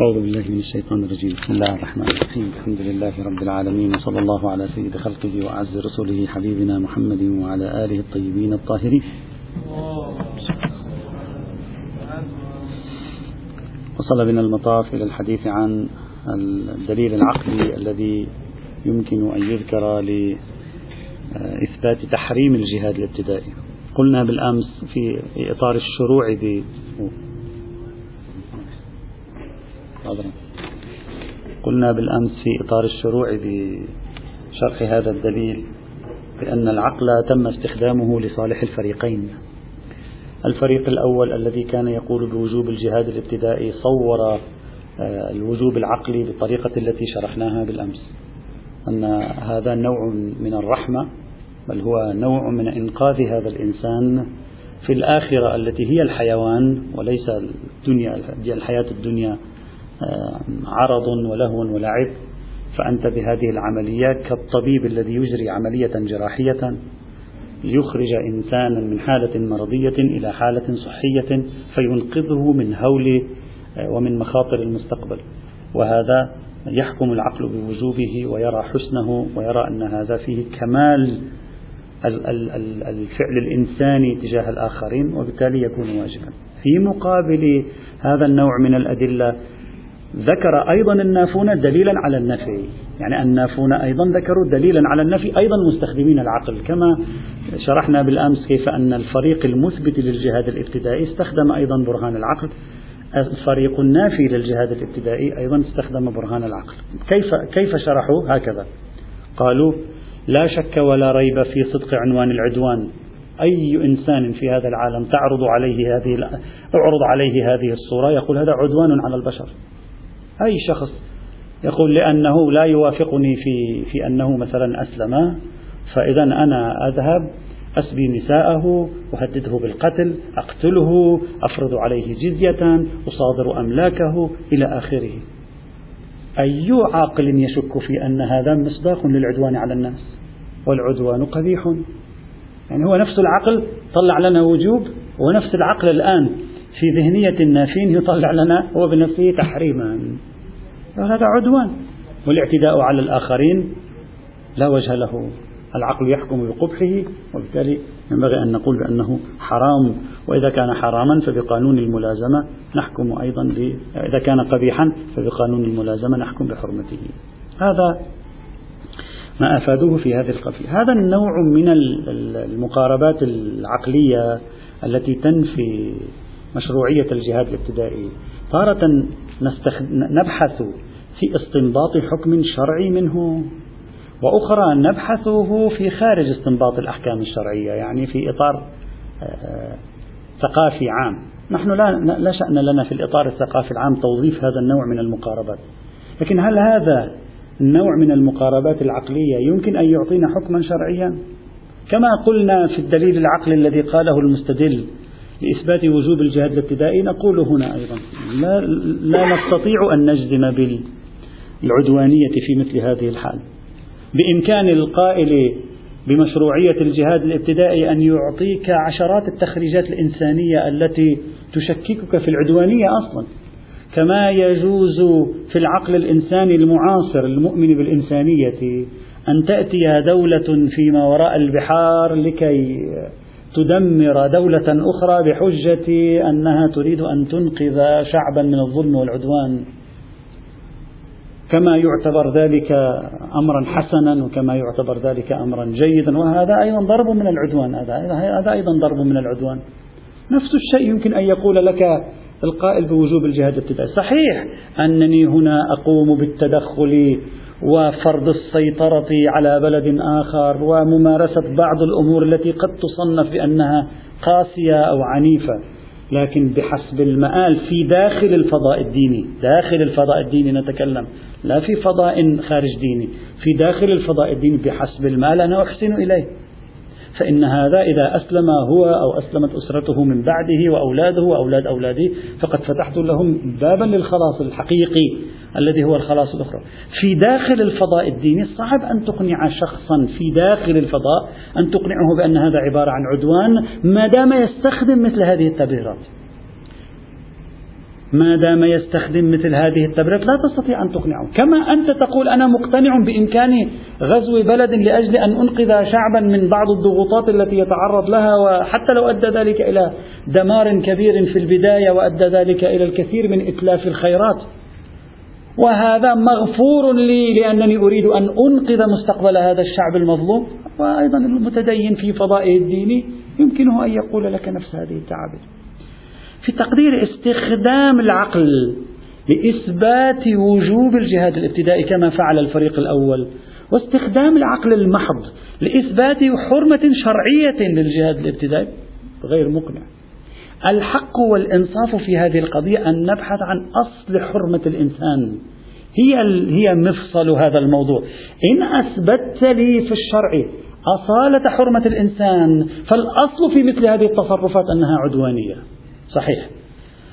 أعوذ بالله من الشيطان الرجيم. بسم الله الرحمن الرحيم. الحمد لله رب العالمين وصلى الله على سيد خلقه وأعز رسوله حبيبنا محمد وعلى آله الطيبين الطاهرين. وصل بنا المطاف إلى الحديث عن الدليل العقلي الذي يمكن أن يذكر لإثبات تحريم الجهاد الابتدائي. قلنا بالأمس في إطار الشروع ب قلنا بالأمس في إطار الشروع بشرح هذا الدليل بأن العقل تم استخدامه لصالح الفريقين. الفريق الأول الذي كان يقول بوجوب الجهاد الابتدائي صور آه، الوجوب العقلي بالطريقة التي شرحناها بالأمس. أن هذا نوع من الرحمة بل هو نوع من إنقاذ هذا الإنسان في الآخرة التي هي الحيوان وليس الدنيا الحياة الدنيا. عرض ولهو ولعب فأنت بهذه العمليات كالطبيب الذي يجري عملية جراحية ليخرج إنسانا من حالة مرضية إلى حالة صحية فينقذه من هول آه، ومن مخاطر المستقبل. وهذا يحكم العقل بوجوبه ويرى حسنه ويرى أن هذا فيه كمال الفعل الإنساني تجاه الآخرين وبالتالي يكون واجبا. في مقابل هذا النوع من الأدلة ذكر أيضا النافون دليلا على النفي. يعني النافون أيضا ذكروا دليلا على النفي أيضا مستخدمين العقل. كما شرحنا بالأمس كيف أن الفريق المثبت للجهاد الابتدائي استخدم أيضا برهان العقل. الفريق النافي للجهاد الابتدائي أيضا استخدم برهان العقل. كيف, كيف شرحوا؟ هكذا. قالوا لا شك ولا ريب في صدق عنوان العدوان. أي إنسان في هذا العالم تعرض عليه هذه أعرض عليه هذه الصورة يقول هذا عدوان على البشر. أي شخص يقول لأنه لا يوافقني في في أنه مثلا أسلم فإذا أنا أذهب أسبي نساءه أهدده بالقتل أقتله أفرض عليه جزية أصادر أملاكه إلى آخره. أي عاقل يشك في أن هذا مصداق للعدوان على الناس؟ والعدوان قبيح. يعني هو نفس العقل طلع لنا وجوب ونفس العقل الآن في ذهنية النافين يطلع لنا هو بنفسه تحريما. هذا عدوان. والاعتداء على الآخرين لا وجه له. العقل يحكم بقبحه وبالتالي ينبغي أن نقول بأنه حرام. وإذا كان حراما فبقانون الملازمة نحكم أيضا ب... إذا كان قبيحا فبقانون الملازمة نحكم بحرمته. هذا ما أفادوه في هذه القضية. هذا النوع من المقاربات العقلية التي تنفي مشروعية الجهاد الابتدائي. تارة نبحث في استنباط حكم شرعي منه. وأخرى نبحثه في خارج استنباط الأحكام الشرعية يعني في إطار آه، ثقافي عام. نحن لا, لا شأن لنا في الإطار الثقافي العام توظيف هذا النوع من المقاربات. لكن هل هذا النوع من المقاربات العقلية يمكن أن يعطينا حكما شرعيا؟ كما قلنا في الدليل العقلي الذي قاله المستدل لإثبات وجوب الجهاد الابتدائي نقول هنا أيضا. لا, لا نستطيع أن نجزم بالعدوانية في مثل هذه الحال. بإمكان القائل بمشروعية الجهاد الابتدائي أن يعطيك عشرات التخريجات الإنسانية التي تشككك في العدوانية أصلا. كما يجوز في العقل الإنساني المعاصر المؤمن بالإنسانية أن تأتي دولة فيما وراء البحار لكي تدمر دولة أخرى بحجة أنها تريد أن تنقذ شعبا من الظلم والعدوان. كما يعتبر ذلك أمرا حسنا وكما يعتبر ذلك أمرا جيدا. وهذا أيضا ضرب من العدوان. هذا هذا أيضا ضرب من العدوان. نفس الشيء يمكن أن يقول لك القائل بوجوب الجهاد الابتدائي. صحيح أنني هنا أقوم بالتدخل وفرض السيطرة على بلد آخر وممارسة بعض الأمور التي قد تصنف بأنها قاسية أو عنيفة. لكن بحسب المآل في داخل الفضاء الديني داخل الفضاء الديني نتكلم لا في فضاء خارج ديني في داخل الفضاء الديني بحسب المآل أنا أحسن إليه. فإن هذا إذا أسلم هو أو أسلمت أسرته من بعده وأولاده وأولاد أولاده فقد فتحت لهم بابا للخلاص الحقيقي. الذي هو الخلاص الأخرى. في داخل الفضاء الديني صعب أن تقنع شخصا في داخل الفضاء أن تقنعه بأن هذا عبارة عن عدوان ما دام يستخدم مثل هذه التبريرات. ما دام يستخدم مثل هذه التبريرات لا تستطيع أن تقنعه. كما أنت تقول أنا مقتنع بإمكاني غزو بلد لأجل أن أنقذ شعبا من بعض الضغوطات التي يتعرض لها وحتى لو أدى ذلك إلى دمار كبير في البداية وأدى ذلك إلى الكثير من إتلاف الخيرات. وهذا مغفور لي لأنني أريد أن أنقذ مستقبل هذا الشعب المظلوم وأيضا المتدين في فضائه الديني يمكنه أن يقول لك نفس هذه التعابير. في تقدير استخدام العقل لإثبات وجوب الجهاد الابتدائي كما فعل الفريق الأول واستخدام العقل المحض لإثبات حرمة شرعية للجهاد الابتدائي غير مقنع. الحق والإنصاف في هذه القضية أن نبحث عن أصل حرمة الإنسان. هي هي مفصل هذا الموضوع. إن أثبتت لي في الشرع أصالة حرمة الإنسان فالأصل في مثل هذه التصرفات أنها عدوانية. صحيح.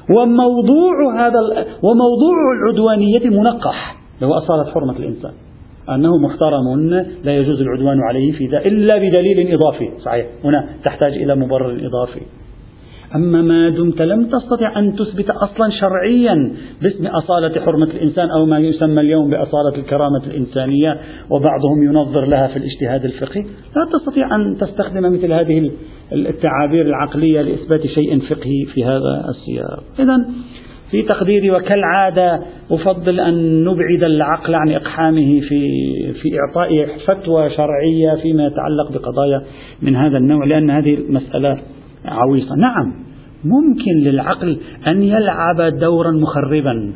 وموضوع هذا وموضوع العدوانية منقح. له أصالة حرمة الإنسان. أنه محترم لا يجوز العدوان عليه في ذا إلا بدليل إضافي. صحيح. هنا تحتاج إلى مبرر إضافي. أما ما دمت لم تستطع أن تثبت أصلا شرعيا باسم أصالة حرمة الإنسان أو ما يسمى اليوم بأصالة الكرامة الإنسانية وبعضهم ينظر لها في الاجتهاد الفقهي لا تستطيع أن تستخدم مثل هذه التعابير العقلية لإثبات شيء فقهي في هذا السياق. إذا في تقديري وكالعادة أفضل أن نبعد العقل عن إقحامه في في إعطاء فتوى شرعية فيما يتعلق بقضايا من هذا النوع لأن هذه المسألة عويصة نعم ممكن للعقل أن يلعب دورا مخربا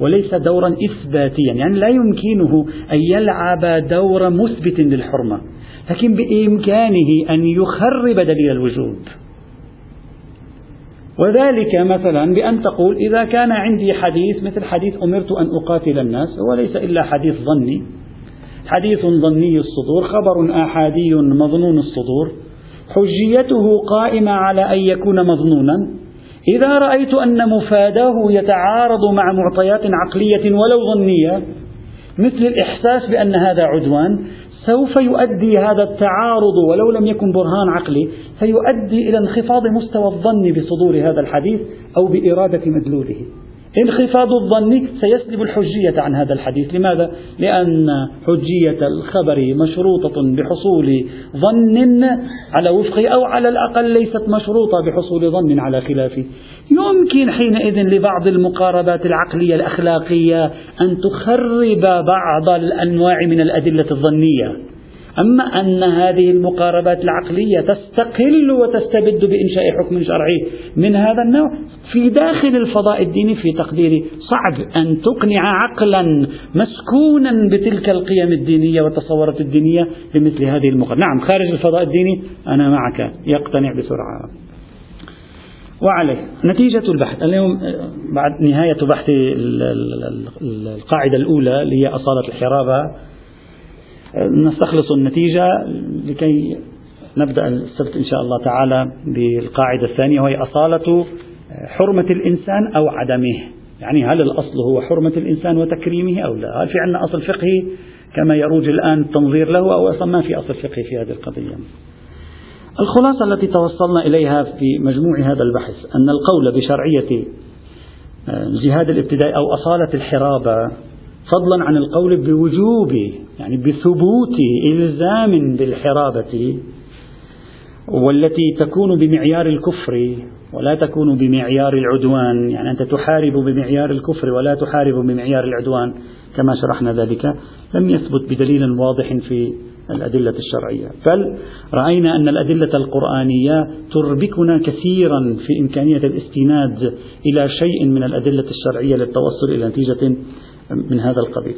وليس دورا إثباتيا يعني لا يمكنه أن يلعب دور مثبت للحرمة لكن بإمكانه أن يخرب دليل الوجود. وذلك مثلا بأن تقول إذا كان عندي حديث مثل حديث أمرت أن أقاتل الناس هو ليس إلا حديث ظني. حديث ظني الصدور خبر آحادي مظنون الصدور. حجيته قائمة على أن يكون مظنونا. إذا رأيت أن مفاداه يتعارض مع معطيات عقلية ولو ظنية مثل الإحساس بأن هذا عدوان سوف يؤدي هذا التعارض ولو لم يكن برهان عقلي سيؤدي إلى انخفاض مستوى الظن بصدور هذا الحديث أو بإرادة مدلوله. انخفاض الظن سيسلب الحجية عن هذا الحديث. لماذا؟ لأن حجية الخبر مشروطة بحصول ظن على وفقه أو على الأقل ليست مشروطة بحصول ظن على خلافه يمكن حينئذ لبعض المقاربات العقلية الأخلاقية أن تخرب بعض الأنواع من الأدلة الظنية. أما أن هذه المقاربات العقلية تستقل وتستبد بإنشاء حكم شرعي من هذا النوع في داخل الفضاء الديني في تقديري صعب أن تقنع عقلا مسكونا بتلك القيم الدينية والتصورات الدينية بمثل هذه المقاربة. نعم خارج الفضاء الديني أنا معك يقتنع بسرعة. وعليه نتيجة البحث. اليوم بعد نهاية بحث القاعدة الأولى اللي هي أصالة الحرابة نستخلص النتيجة لكي نبدأ السبت إن شاء الله تعالى بالقاعدة الثانية وهي أصالة حرمة الإنسان أو عدمه. يعني هل الأصل هو حرمة الإنسان وتكريمه أو لا؟ هل في عندنا أصل فقهي كما يروج الآن التنظير له أو أصلا ما في أصل فقهي في هذه القضية؟ الخلاصة التي توصلنا إليها في مجموع هذا البحث أن القول بشرعية الجهاد الابتدائي أو أصالة الحرابة فضلا عن القول بوجوب يعني بثبوت إلزام بالحرابة والتي تكون بمعيار الكفر ولا تكون بمعيار العدوان. يعني أنت تحارب بمعيار الكفر ولا تحارب بمعيار العدوان كما شرحنا ذلك. لم يثبت بدليل واضح في الأدلة الشرعية. بل رأينا أن الأدلة القرآنية تربكنا كثيرا في إمكانية الاستناد إلى شيء من الأدلة الشرعية للتوصل إلى نتيجة من هذا القبيل.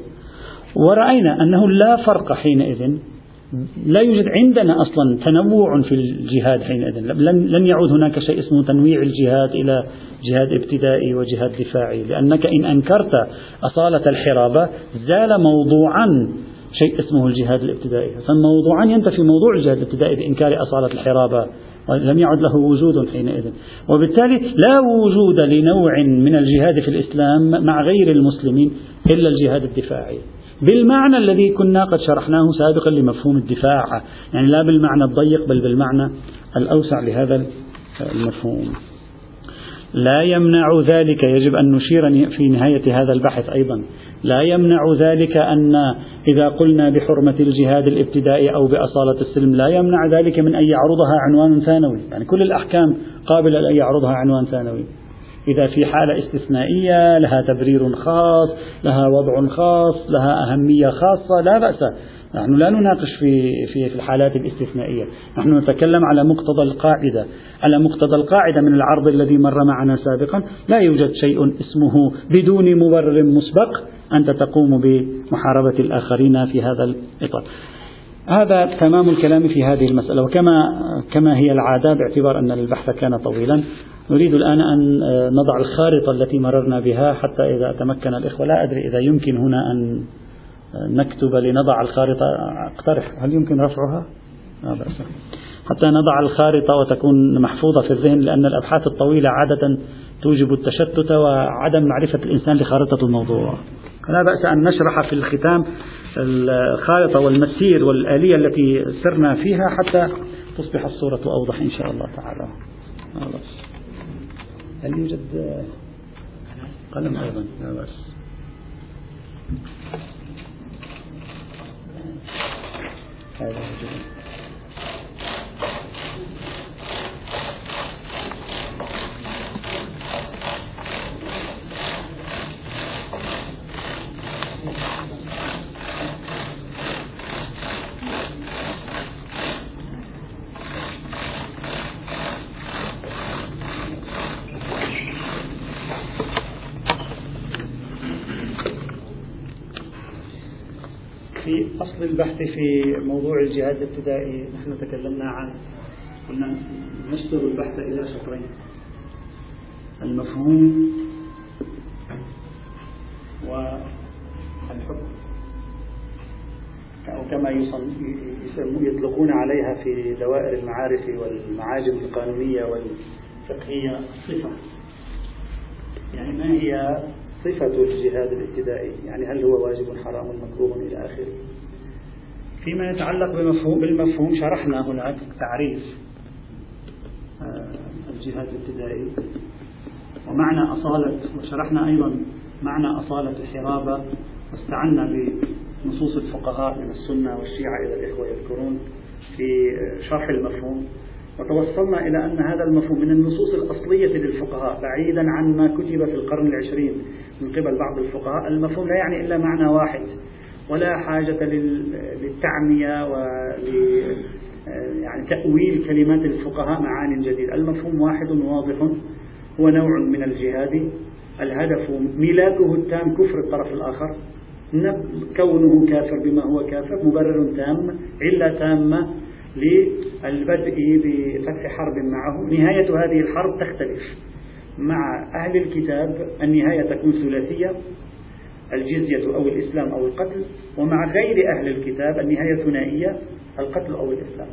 ورأينا أنه لا فرق حينئذ لا يوجد عندنا أصلا تنوع في الجهاد حينئذ. لن يعود هناك شيء اسمه تنويع الجهاد إلى جهاد ابتدائي وجهاد دفاعي. لأنك إن أنكرت أصالة الحرابة زال موضوعا شيء اسمه الجهاد الابتدائي. فالموضوعا ينتفي موضوع الجهاد الابتدائي بإنكار أصالة الحرابة لم يعد له وجود حينئذ. وبالتالي لا وجود لنوع من الجهاد في الإسلام مع غير المسلمين. إلا الجهاد الدفاعي. بالمعنى الذي كنا قد شرحناه سابقا لمفهوم الدفاع. يعني لا بالمعنى الضيق بل بالمعنى الأوسع لهذا المفهوم. لا يمنع ذلك يجب أن نشير في نهاية هذا البحث أيضا. لا يمنع ذلك أن إذا قلنا بحرمة الجهاد الابتدائي أو بأصالة السلم لا يمنع ذلك من أن يعرضها عنوان ثانوي. يعني كل الأحكام قابلة لأن يعرضها عنوان ثانوي. إذا في حالة استثنائية لها تبرير خاص لها وضع خاص لها أهمية خاصة لا بأس. نحن لا نناقش في في في الحالات الاستثنائية، نحن نتكلم على مقتضى القاعدة، على مقتضى القاعدة من العرض الذي مر معنا سابقا، لا يوجد شيء اسمه بدون مبرر مسبق أنت تقوم بمحاربة الآخرين في هذا الإطار. هذا تمام الكلام في هذه المسألة. وكما كما هي العادة باعتبار أن البحث كان طويلا. نريد الآن أن نضع الخارطة التي مررنا بها حتى إذا تمكن الإخوة. لا أدري إذا يمكن هنا أن نكتب لنضع الخارطة. أقترح. هل يمكن رفعها؟ لا بأس. حتى نضع الخارطة وتكون محفوظة في الذهن لأن الأبحاث الطويلة عادة توجب التشتت وعدم معرفة الإنسان لخارطة الموضوع. لا بأس أن نشرح في الختام الخارطة والمسير والآلية التي سرنا فيها حتى تصبح الصورة أوضح إن شاء الله تعالى. هل يوجد قلم أيضا؟ لا بأس. هذا أصل البحث في موضوع الجهاد الابتدائي نحن تكلمنا عن قلنا نشطر البحث إلى شطرين. المفهوم والحكم. أو كما يطلقون عليها في دوائر المعارف والمعاجم القانونية والفقهية الصفة يعني ما هي صفة الجهاد الابتدائي يعني هل هو واجب حرام مكروه إلى آخره؟ فيما يتعلق بمفهوم بالمفهوم شرحنا هناك تعريف آه، الجهاد الابتدائي. ومعنى أصالة وشرحنا أيضا معنى أصالة الحرابة واستعنا بنصوص الفقهاء من السنة والشيعة إذا الإخوة يذكرون في شرح المفهوم. وتوصلنا إلى أن هذا المفهوم من النصوص الأصلية للفقهاء بعيدا عن ما كتب في القرن العشرين من قبل بعض الفقهاء. المفهوم لا يعني إلا معنى واحد ولا حاجة للتعمية ول يعني تأويل كلمات الفقهاء معان جديدة. المفهوم واحد واضح هو نوع من الجهاد. الهدف ملاكه التام كفر الطرف الآخر. كونه كافر بما هو كافر مبرر تام علة تامة للبدء بفتح حرب معه. نهاية هذه الحرب تختلف مع أهل الكتاب. النهاية تكون ثلاثية الجزية أو الإسلام أو القتل ومع غير أهل الكتاب النهاية ثنائية القتل أو الإسلام.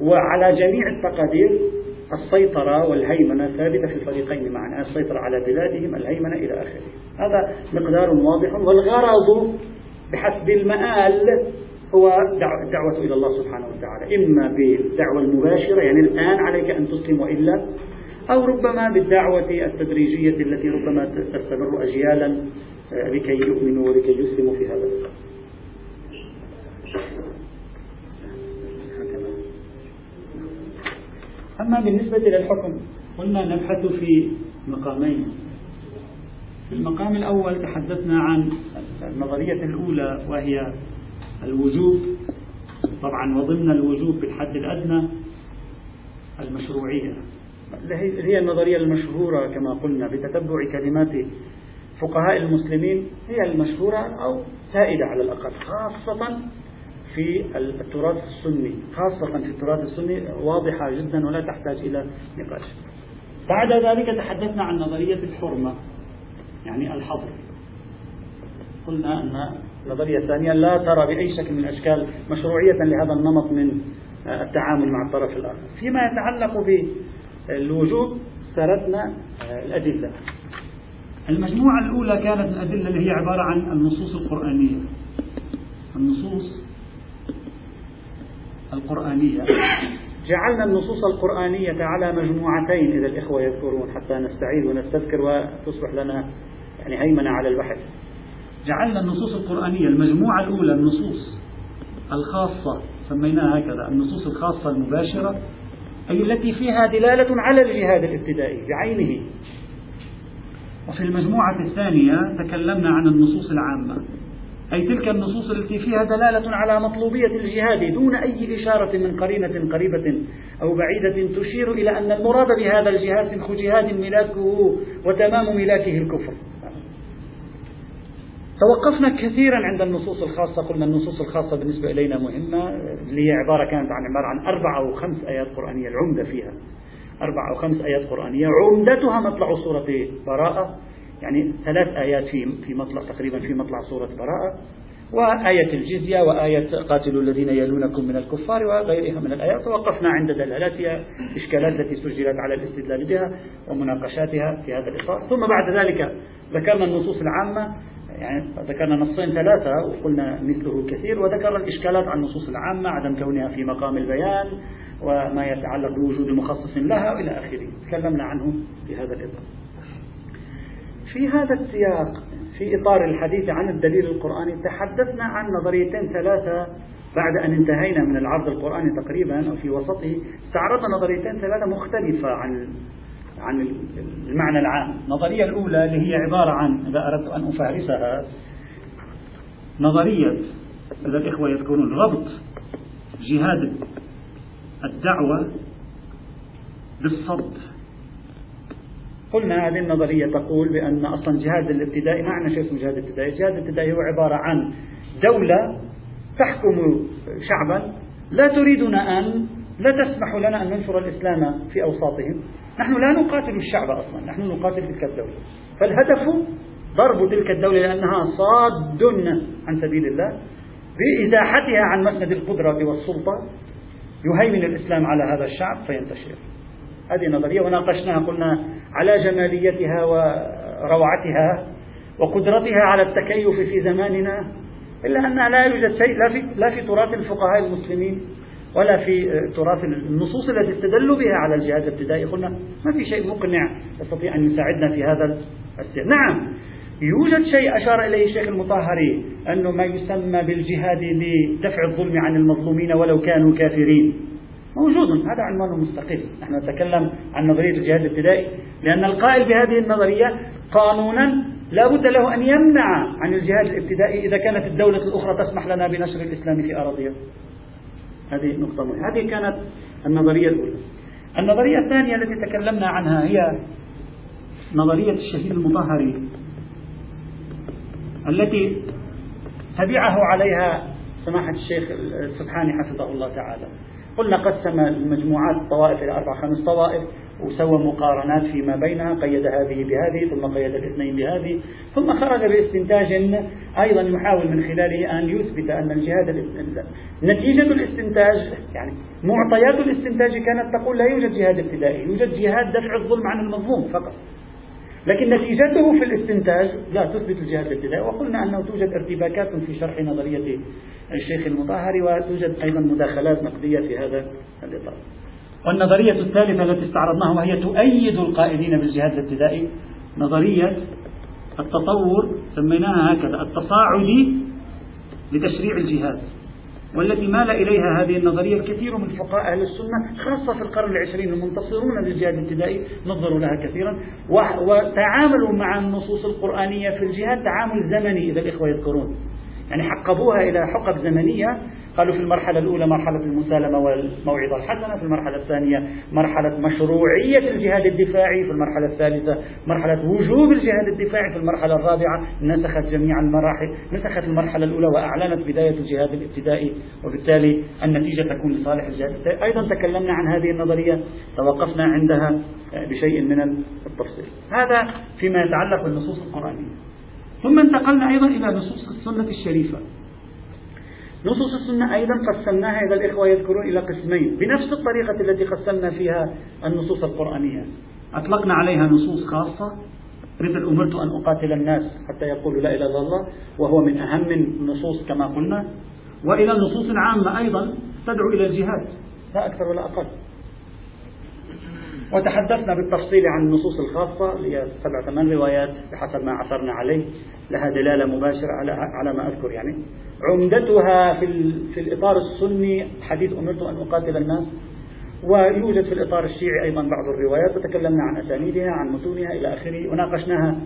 وعلى جميع التقادير السيطرة والهيمنة ثابتة في الفريقين معا السيطرة على بلادهم الهيمنة إلى آخره. هذا مقدار واضح. والغرض بحسب المآل هو الدعوة إلى الله سبحانه وتعالى. إما بالدعوة المباشرة يعني الآن عليك أن تسلم وإلا أو ربما بالدعوة التدريجية التي ربما تستمر أجيالا آه، لكي يؤمنوا ولكي يسلموا في هذا أما بالنسبة للحكم قلنا نبحث في مقامين. في المقام الأول تحدثنا عن النظرية الأولى وهي الوجوب طبعا وضمن الوجوب بالحد الأدنى المشروعية. هي النظرية المشهورة كما قلنا بتتبع كلمات فقهاء المسلمين هي المشهورة أو سائدة على الأقل خاصة في التراث السني. خاصة في التراث السني واضحة جدا ولا تحتاج إلى نقاش. بعد ذلك تحدثنا عن نظرية الحرمة يعني الحظر. قلنا أن النظرية الثانية لا ترى بأي شكل من الأشكال مشروعية لهذا النمط من التعامل مع الطرف الآخر. فيما يتعلق بالوجوب سردنا الأدلة. المجموعة الأولى كانت الأدلة اللي هي عبارة عن النصوص القرآنية. النصوص القرآنية. جعلنا النصوص القرآنية على مجموعتين إذا الإخوة يذكرون حتى نستعيد ونستذكر وتصبح لنا يعني هيمنة على البحث. جعلنا النصوص القرآنية المجموعة الأولى النصوص الخاصة سميناها هكذا النصوص الخاصة المباشرة أي التي فيها دلالة على الجهاد الابتدائي بعينه. وفي المجموعة الثانية تكلمنا عن النصوص العامة أي تلك النصوص التي فيها دلالة على مطلوبية الجهاد دون أي إشارة من قرينة قريبة أو بعيدة تشير إلى أن المراد بهذا الجهاد سلخ جهاد ملاكه وتمام ملاكه الكفر. توقفنا كثيرا عند النصوص الخاصة قلنا النصوص الخاصة بالنسبة إلينا مهمة اللي هي عبارة كانت عن عبارة عن أربع أو خمس آيات قرآنية العمدة فيها. أربع أو خمس آيات قرآنية عمدتها مطلع سورة براءة يعني ثلاث آيات في في مطلع تقريبا في مطلع سورة براءة وآية الجزية وآية قاتلوا الذين يلونكم من الكفار وغيرها من الآيات. ووقفنا عند دلالاتها إشكالات التي سجلت على الاستدلال بها ومناقشاتها في هذا الإطار. ثم بعد ذلك ذكرنا النصوص العامة. يعني ذكرنا نصين ثلاثة وقلنا مثله كثير وذكرنا الإشكالات على النصوص العامة عدم كونها في مقام البيان وما يتعلق بوجود مخصص لها وإلى آخره. تكلمنا عنه في هذا الإطار. في هذا السياق في إطار الحديث عن الدليل القرآني تحدثنا عن نظريتين ثلاثة بعد أن انتهينا من العرض القرآني تقريبا وفي وسطه استعرضنا نظريتين ثلاثة مختلفة عن عن المعنى العام. النظرية الأولى اللي هي عبارة عن إذا أردت أن أفهرسها نظرية إذا الإخوة يذكرون ربط جهاد الدعوة بالصد. قلنا هذه النظرية تقول بأن أصلا جهاد الابتدائي ما عندنا شيء اسمه جهاد ابتدائي، الجهاد الابتدائي هو عبارة عن دولة تحكم شعبا لا تريدنا أن لا تسمح لنا أن ننشر الإسلام في أوساطهم. نحن لا نقاتل الشعب أصلا نحن نقاتل تلك الدولة. فالهدف ضرب تلك الدولة لأنها صاد عن سبيل الله بإزاحتها عن مسند القدرة والسلطة يهيمن الإسلام على هذا الشعب فينتشر. هذه نظرية وناقشناها قلنا على جماليتها وروعتها وقدرتها على التكيف في زماننا إلا أنها لا يوجد شيء لا في, لا في تراث الفقهاء المسلمين. ولا في تراث النصوص التي استدلوا بها على الجهاد الابتدائي. قلنا ما في شيء مقنع يستطيع أن يساعدنا في هذا السير نعم يوجد شيء أشار إليه الشيخ المطهري أنه ما يسمى بالجهاد لدفع الظلم عن المظلومين ولو كانوا كافرين. موجود هذا عنوان مستقل. نحن نتكلم عن نظرية الجهاد الابتدائي لأن القائل بهذه النظرية قانونا لا بد له أن يمنع عن الجهاد الابتدائي إذا كانت الدولة الأخرى تسمح لنا بنشر الإسلام في أراضيها. هذه نقطة مهمة. هذه كانت النظرية الأولى. النظرية الثانية التي تكلمنا عنها هي نظرية الشهيد المطهري التي تبعه عليها سماحة الشيخ السبحاني حفظه الله تعالى. قلنا قسم المجموعات الطوائف إلى أربع خمس طوائف. وسوى مقارنات فيما بينها قيد هذه بهذه ثم قيد الاثنين بهذه ثم خرج باستنتاج أيضا يحاول من خلاله أن يثبت أن الجهاد نتيجة الاستنتاج يعني معطيات الاستنتاج كانت تقول لا يوجد جهاد ابتدائي يوجد جهاد دفع الظلم عن المظلوم فقط. لكن نتيجته في الاستنتاج لا تثبت الجهاد الابتدائي وقلنا أنه توجد ارتباكات في شرح نظرية الشيخ المطهري وتوجد أيضا مداخلات نقدية في هذا الإطار. والنظرية الثالثة التي استعرضناها وهي تؤيد القائدين بالجهاد الابتدائي نظرية التطور سميناها هكذا التصاعدي لتشريع الجهاد والتي مال إليها هذه النظرية الكثير من فقهاء أهل السنة خاصة في القرن العشرين المنتصرون للجهاد الابتدائي نظروا لها كثيرا وتعاملوا مع النصوص القرآنية في الجهاد تعامل زمني إذا الإخوة يذكرون يعني حقبوها إلى حقب زمنية قالوا في المرحلة الأولى مرحلة المسالمة والموعظة الحسنة في المرحلة الثانية مرحلة مشروعية الجهاد الدفاعي في المرحلة الثالثة مرحلة وجوب الجهاد الدفاعي في المرحلة الرابعة نسخت جميع المراحل نسخت المرحلة الأولى وأعلنت بداية الجهاد الابتدائي وبالتالي النتيجة تكون لصالح الجهاد أيضا تكلمنا عن هذه النظرية توقفنا عندها بشيء من التفصيل. هذا فيما يتعلق بالنصوص القرآنية. ثم انتقلنا أيضا إلى نصوص السنة الشريفة. نصوص السنة أيضا قسمناها إذا الإخوة يذكرون إلى قسمين. بنفس الطريقة التي قسمنا فيها النصوص القرآنية. أطلقنا عليها نصوص خاصة. مثل أمرت أن أقاتل الناس حتى يقولوا لا إله إلا الله وهو من أهم النصوص كما قلنا. وإلى النصوص العامة أيضا تدعو إلى الجهاد. لا أكثر ولا أقل. وتحدثنا بالتفصيل عن النصوص الخاصة هي سبع ثمان روايات بحسب ما عثرنا عليه. لها دلالة مباشرة على على ما أذكر يعني. عمدتها في, في الإطار السني حديث أمرت أن أقاتل الناس. ويوجد في الإطار الشيعي أيضا بعض الروايات. وتكلمنا عن أسانيدها عن متونها إلى آخره. وناقشناها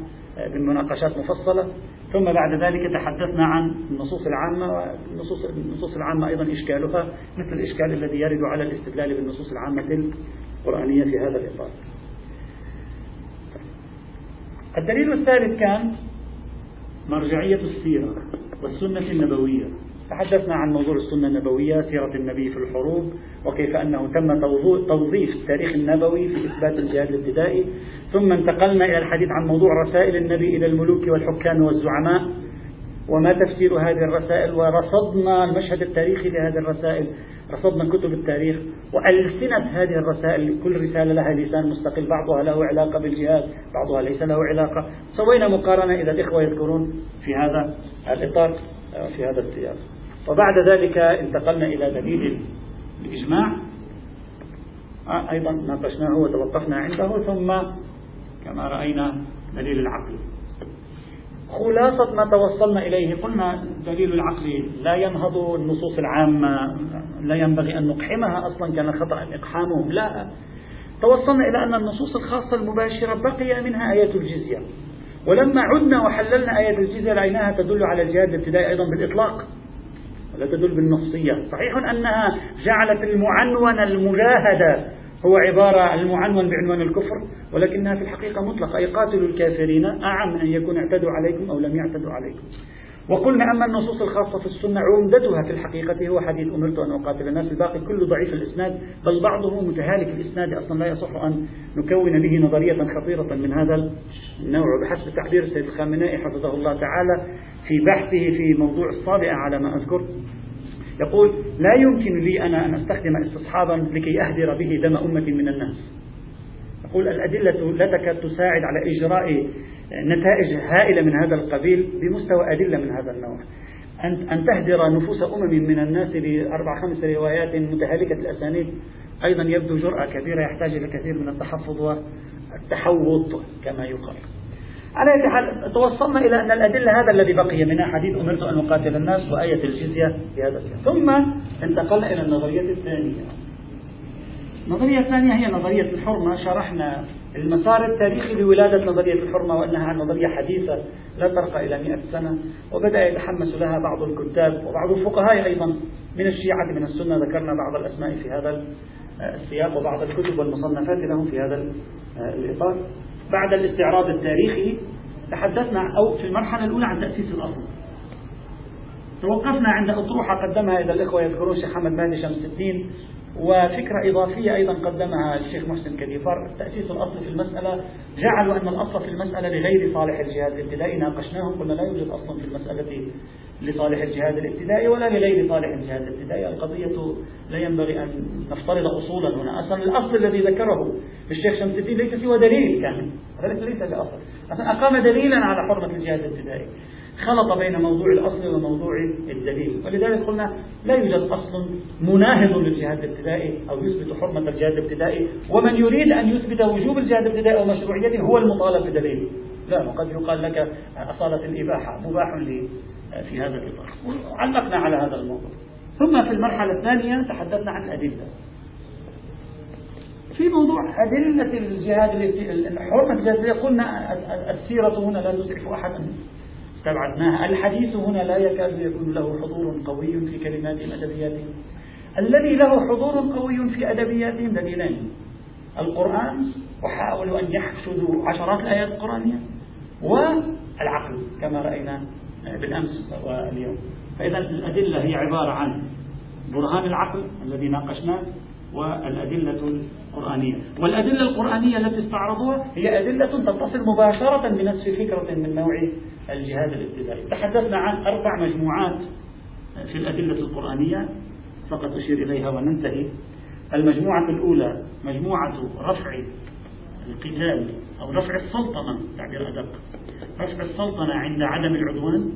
بمناقشات مفصلة. ثم بعد ذلك تحدثنا عن النصوص العامة والنصوص النصوص العامة أيضا إشكالها مثل الإشكال الذي يرد على الاستدلال بالنصوص العامة القرآنية في هذا الإطار. الدليل الثالث كان مرجعية السيرة والسنة النبوية. تحدثنا عن موضوع السنة النبوية سيرة النبي في الحروب وكيف أنه تم توظيف التاريخ النبوي في إثبات الجهاد الابتدائي ثم انتقلنا إلى الحديث عن موضوع رسائل النبي إلى الملوك والحكام والزعماء. وما تفسير هذه الرسائل ورصدنا المشهد التاريخي لهذه الرسائل رصدنا كتب التاريخ وألسنة هذه الرسائل كل رسالة لها لسان مستقل بعضها له علاقة بالجهاد بعضها ليس له علاقة. سوينا مقارنة إذا الإخوة يذكرون في هذا الإطار في هذا السياق وبعد ذلك انتقلنا إلى دليل الإجماع. أيضا ناقشناه وتوقفنا عنده ثم كما رأينا دليل العقل. خلاصة ما توصلنا إليه. قلنا دليل العقل لا ينهض النصوص العامة لا ينبغي أن نقحمها أصلا كان خطأ إقحامهم لا. توصلنا إلى أن النصوص الخاصة المباشرة بقي منها آية الجزية. ولما عدنا وحللنا آية الجزية رأيناها تدل على الجهاد الابتدائي أيضا بالإطلاق ولا تدل بالنصية. صحيح أنها جعلت المعنون المجاهدة هو عبارة المعنون بعنوان الكفر ولكنها في الحقيقة مطلقة. أي قاتلوا الكافرين أعم من أن يكون اعتدوا عليكم أو لم يعتدوا عليكم. وقلنا أما النصوص الخاصة في السنة عمدتها في الحقيقة هو حديث أمرت أن أقاتل الناس. الباقي كله ضعيف الإسناد بل بعضه متهالك الإسناد أصلا لا يصح أن نكون به نظرية خطيرة من هذا النوع. بحسب تعبير السيد الخامنائي حفظه الله تعالى في بحثه في موضوع الصابئة على ما أذكر. يقول لا يمكن لي أنا أن أستخدم استصحابا لكي أهدر به دم أمة من الناس. يقول الأدلة لا تكاد تساعد على إجراء نتائج هائلة من هذا القبيل بمستوى أدلة من هذا النوع. أن أن تهدر نفوس أمم من الناس بأربع خمس روايات متهالكة الأسانيد. أيضا يبدو جرأة كبيرة يحتاج إلى كثير من التحفظ والتحوط كما يقال. على أي حال توصلنا إلى أن الأدلة هذا الذي بقي منها حديث أمرت أن أقاتل الناس وآية الجزية في هذا السياق. ثم انتقلنا إلى النظرية الثانية. النظرية الثانية هي نظرية الحرمة. شرحنا المسار التاريخي لولادة نظرية الحرمة وأنها نظرية حديثة لا ترقى إلى مئة سنة وبدأ يتحمس لها بعض الكتاب وبعض الفقهاء أيضا. من الشيعة من السنة ذكرنا بعض الأسماء في هذا السياق وبعض الكتب والمصنفات لهم في هذا الإطار. بعد الاستعراض التاريخي تحدثنا أو في المرحلة الأولى عن تأسيس الأصل توقفنا عند أطروحة قدمها إذا الإخوة يذكرون الشيخ محمد مهدي شمس الدين وفكرة إضافية أيضا قدمها الشيخ محسن كديفار تأسيس الأصل في المسألة جعلوا أن الأصل في المسألة لغير صالح الجهاد الابتدائي ناقشناهم قلنا لا يوجد أصل في المسألة لصالح الجهاد الابتدائي ولا لغير صالح الجهاد الابتدائي. القضية لا ينبغي أن نفترض أصولا هنا. أصلا الأصل الذي ذكره الشيخ شمس الدين ليس سوى دليل كامل هذا ليس بأصل. أصلا أقام دليلا على حرمة الجهاد الابتدائي. خلط بين موضوع الأصل وموضوع الدليل. ولذلك قلنا لا يوجد أصل مناهض للجهاد الابتدائي أو يثبت حرمة الجهاد الابتدائي. ومن يريد أن يثبت وجوب الجهاد الابتدائي أو مشروعيته هو المطالب بدليل. لا وقد يقال لك أصالة الإباحة مباح لي في هذا الإطار. علقنا على هذا الموضوع. ثم في المرحلة الثانية تحدثنا عن الأدلة. في موضوع أدلة الجهاد حرمة الجهاد قلنا السيرة هنا لا تسعف أحدا. استبعدناها. الحديث هنا لا يكاد يكون له حضور قوي في كلماتهم أدبياتهم. الذي له حضور قوي في أدبياتهم دليلين. القرآن وحاولوا أن يحشدوا عشرات الآيات القرآنية والعقل كما رأينا بالأمس واليوم. فإذا الأدلة هي عبارة عن برهان العقل الذي ناقشناه والأدلة القرآنية. والأدلة القرآنية التي استعرضوها هي أدلة تتصل مباشرة بنفس فكرة من نوع الجهاد الابتدائي. تحدثنا عن أربع مجموعات في الأدلة القرآنية فقط أشير إليها وننتهي. المجموعة الأولى مجموعة رفع القتال أو رفع السلطنة تعبير أدق. رفع السلطنة عند عدم العدوان.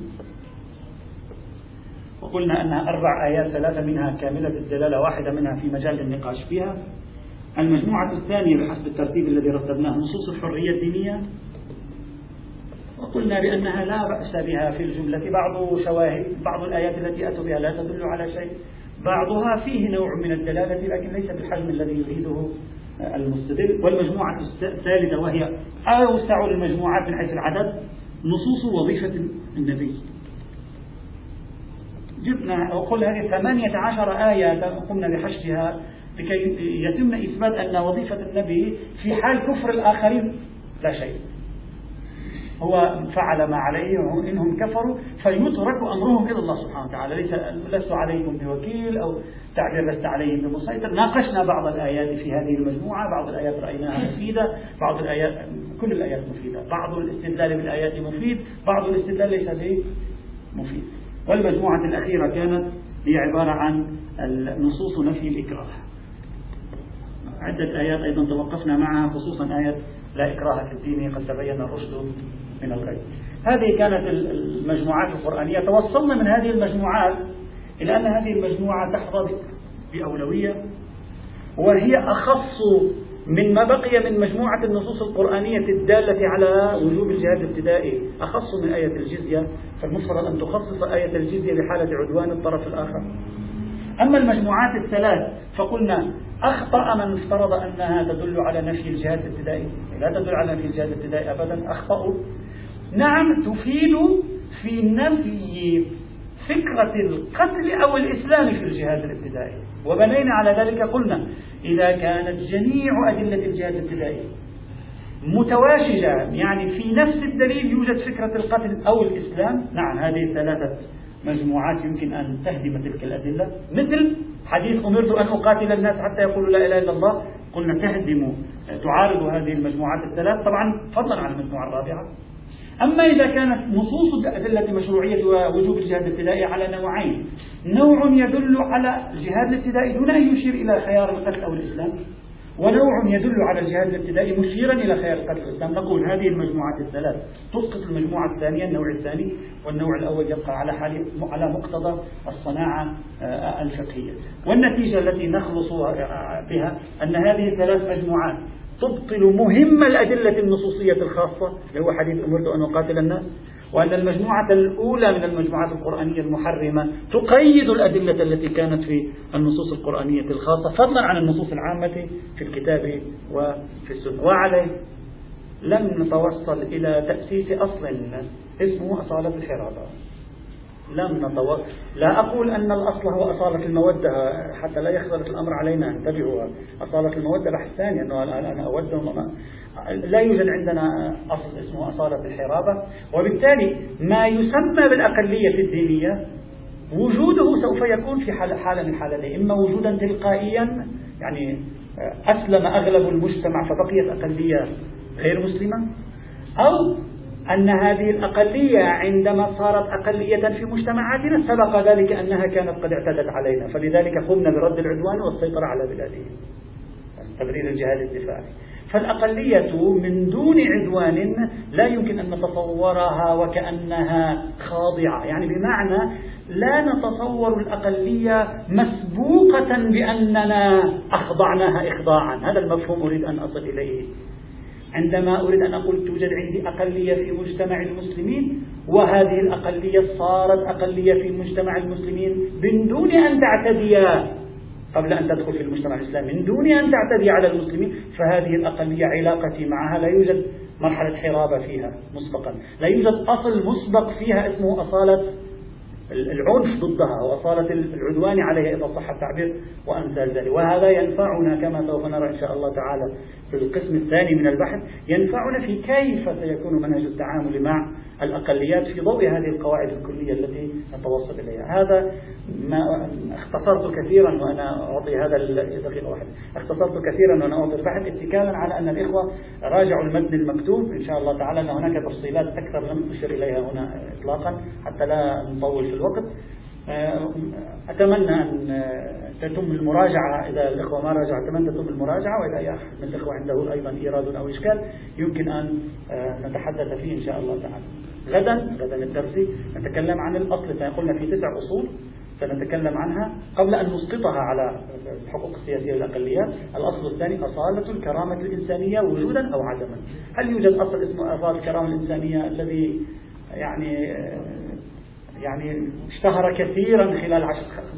وقلنا أنها أربع آيات ثلاثة منها كاملة الدلالة واحدة منها في مجال النقاش فيها. المجموعة الثانية بحسب الترتيب الذي رتبناه نصوص الحرية الدينية. وقلنا بأنها لا بأس بها في الجملة بعض شواهد بعض الآيات التي أتوا بها لا تدل على شيء. بعضها فيه نوع من الدلالة لكن ليس بالحجم الذي يريده المستدل. والمجموعة الثالثة وهي أوسع المجموعات من حيث العدد نصوص وظيفة النبي. جبنا وقل هذه ثمانية عشر آية قمنا بحشدها لكي يتم إثبات أن وظيفة النبي في حال كفر الآخرين لا شيء. هو فعل ما عليه إنهم كفروا فيترك أمرهم إلى الله سبحانه وتعالى. ليس لست عليكم بوكيل أو تعبير لست عليهم بمسيطر. ناقشنا بعض الآيات في هذه المجموعة بعض الآيات رأيناها مفيدة بعض الآيات كل الآيات مفيدة. بعض الاستدلال بالآيات مفيد بعض الاستدلال ليس مفيد والمجموعة الأخيرة كانت هي عبارة عن نصوص نفي الإكراه. عدة آيات أيضا توقفنا معها خصوصا آية لا إكراه في الدين قد تبين الرشد من الغي هذه كانت المجموعات القرآنية. توصلنا من هذه المجموعات إلى أن هذه المجموعة تحظى بأولوية وهي أخص من ما بقي من مجموعة النصوص القرآنية الدالة على وجوب الجهاد الابتدائي أخص من آية الجزية فالمفترض أن تخصص آية الجزية بحالة عدوان الطرف الآخر. أما المجموعات الثلاث فقلنا أخطأ من افترض أنها تدل على نفي الجهاد الابتدائي. لا تدل على نفي الجهاد الابتدائي أبدا أخطأوا نعم تفيد في نفي فكرة القتل أو الإسلام في الجهاد الابتدائي. وبنينا على ذلك قلنا إذا كانت جميع أدلة الجهاد الابتدائي متواشجة يعني في نفس الدليل يوجد فكرة القتل أو الإسلام. نعم هذه الثلاثة مجموعات يمكن أن تهدم تلك الأدلة مثل حديث أمرت أن أقاتل الناس حتى يقولوا لا إله إلا الله. قلنا تهدم تعارض هذه المجموعات الثلاث. طبعا فضلا عن المجموعة الرابعة. أما إذا كانت نصوص أدلة مشروعية ووجوب الجهاد الابتدائي على نوعين. نوع يدل على الجهاد الابتدائي دون أن يشير إلى خيار القتل أو الإسلام. ونوع يدل على الجهاد الابتدائي مشيرا إلى خيار القتل الإسلام. نقول هذه المجموعات الثلاث. تسقط المجموعة الثانية النوع الثاني والنوع الأول يبقى على حال على مقتضى الصناعة آه، الفقهية. والنتيجة التي نخلص بها أن هذه الثلاث مجموعات تبطل مهم الأدلة النصوصية الخاصة. اللي هو حديث أمرت أن أقاتل الناس. وأن المجموعة الأولى من المجموعات القرآنية المحرمة تقيد الأدلة التي كانت في النصوص القرآنية الخاصة فضلا عن النصوص العامة في الكتاب وفي السنة. وعليه لم نتوصل إلى تأسيس أصل اسمه أصالة الحرابة. لم نتوصل لا أقول أن الأصل هو أصالة المودة حتى لا يختلط الأمر علينا انتبهوا أصالة المودة. بحث ثاني أنه أنا أودهم لا يوجد عندنا أصل اسمه أصالة الحرابة. وبالتالي ما يسمى بالأقلية الدينية وجوده سوف يكون في حالة من الحالتين إما وجودا تلقائيا يعني أسلم أغلب المجتمع فبقيت أقلية غير مسلمة أو أن هذه الأقلية عندما صارت أقلية في مجتمعاتنا سبق ذلك أنها كانت قد اعتدت علينا. فلذلك قمنا برد العدوان والسيطرة على بلادهم. تبرير الجهاد الدفاعي. فالأقلية من دون عدوان لا يمكن أن نتصورها وكأنها خاضعة. يعني بمعنى لا نتصور الأقلية مسبوقة بأننا أخضعناها إخضاعا. هذا المفهوم أريد أن أصل إليه. عندما أريد أن أقول توجد عندي أقلية في مجتمع المسلمين وهذه الأقلية صارت أقلية في مجتمع المسلمين من دون أن تعتدي. قبل أن تدخل في المجتمع الإسلامي من دون أن تعتدي على المسلمين فهذه الأقلية علاقتي معها لا يوجد مرحلة حرابة فيها مسبقا. لا يوجد أصل مسبق فيها اسمه أصالة العنف ضدها وأصالة العدوان عليها إذا صح التعبير وأمثال ذلك. وهذا ينفعنا كما سوف نرى إن شاء الله تعالى في القسم الثاني من البحث. ينفعنا في كيف سيكون منهج التعامل مع الأقليات في ضوء هذه القواعد الكلية التي نتوصل إليها. هذا ما اختصرت كثيرا وأنا أعطي هذا دقيقة واحدة اختصرت كثيرا وأنا أعطي البحث اتكالا على أن الإخوة راجعوا المتن المكتوب. إن شاء الله تعالى أن هناك تفصيلات أكثر لم أشر إليها هنا إطلاقا حتى لا نطول في الوقت. آه، أتمنى أن تتم المراجعة. إذا الإخوة ما راجعوا أتمنى تتم المراجعة. وإذا أي أحد من الإخوة عنده أيضا إيراد أو إشكال يمكن أن آه، نتحدث فيه إن شاء الله تعالى. غدا غدا الدرسي نتكلم عن الأصل. قلنا في تسع أصول سنتكلم عنها قبل أن نسقطها على الحقوق السياسية للأقليات الأصل الثاني أصالة الكرامة الإنسانية وجودا أو عدما. هل يوجد أصل اسمه أصالة الكرامة الإنسانية الذي يعني يعني اشتهر كثيرا خلال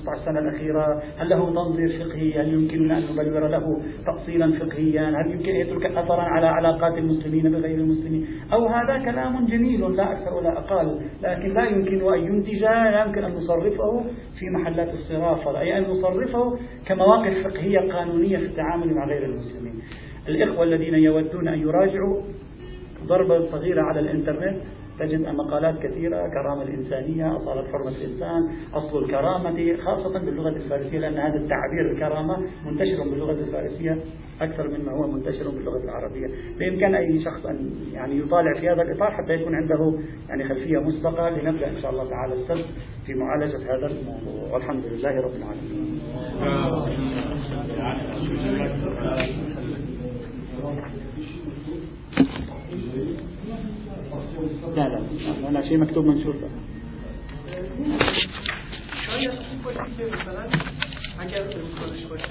15 سنة الأخيرة. هل له تنظير فقهي؟ هل يمكننا أن نبلور له تأصيلا فقهيا؟ هل يمكن أن يترك أثرا على علاقات المسلمين بغير المسلمين؟ أو هذا كلام جميل لا أكثر ولا أقل لكن لا يمكن أن ينتج لا يمكن أن نصرفه في محلات الصراف أي أن نصرفه كمواقف فقهية قانونية في التعامل مع غير المسلمين. الإخوة الذين يودون أن يراجعوا ضربة صغيرة على الإنترنت تجد مقالات كثيرة كرامة الإنسانية أصالة حرمة الإنسان أصل الكرامة خاصة باللغة الفارسية لأن هذا التعبير الكرامة منتشر باللغة الفارسية أكثر مما هو منتشر باللغة العربية. بإمكان أي شخص أن يعني يطالع في هذا الإطار حتى يكون عنده يعني خلفية مسبقة لنبدأ إن شاء الله تعالى السبت في معالجة هذا الموضوع. والحمد لله رب العالمين. لا لا لا شيء مكتوب منشور شاید خوب باشه که مثلا اگر امکانش باشه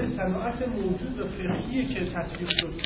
این صناعت موجود و فقهیه که تصویر شد.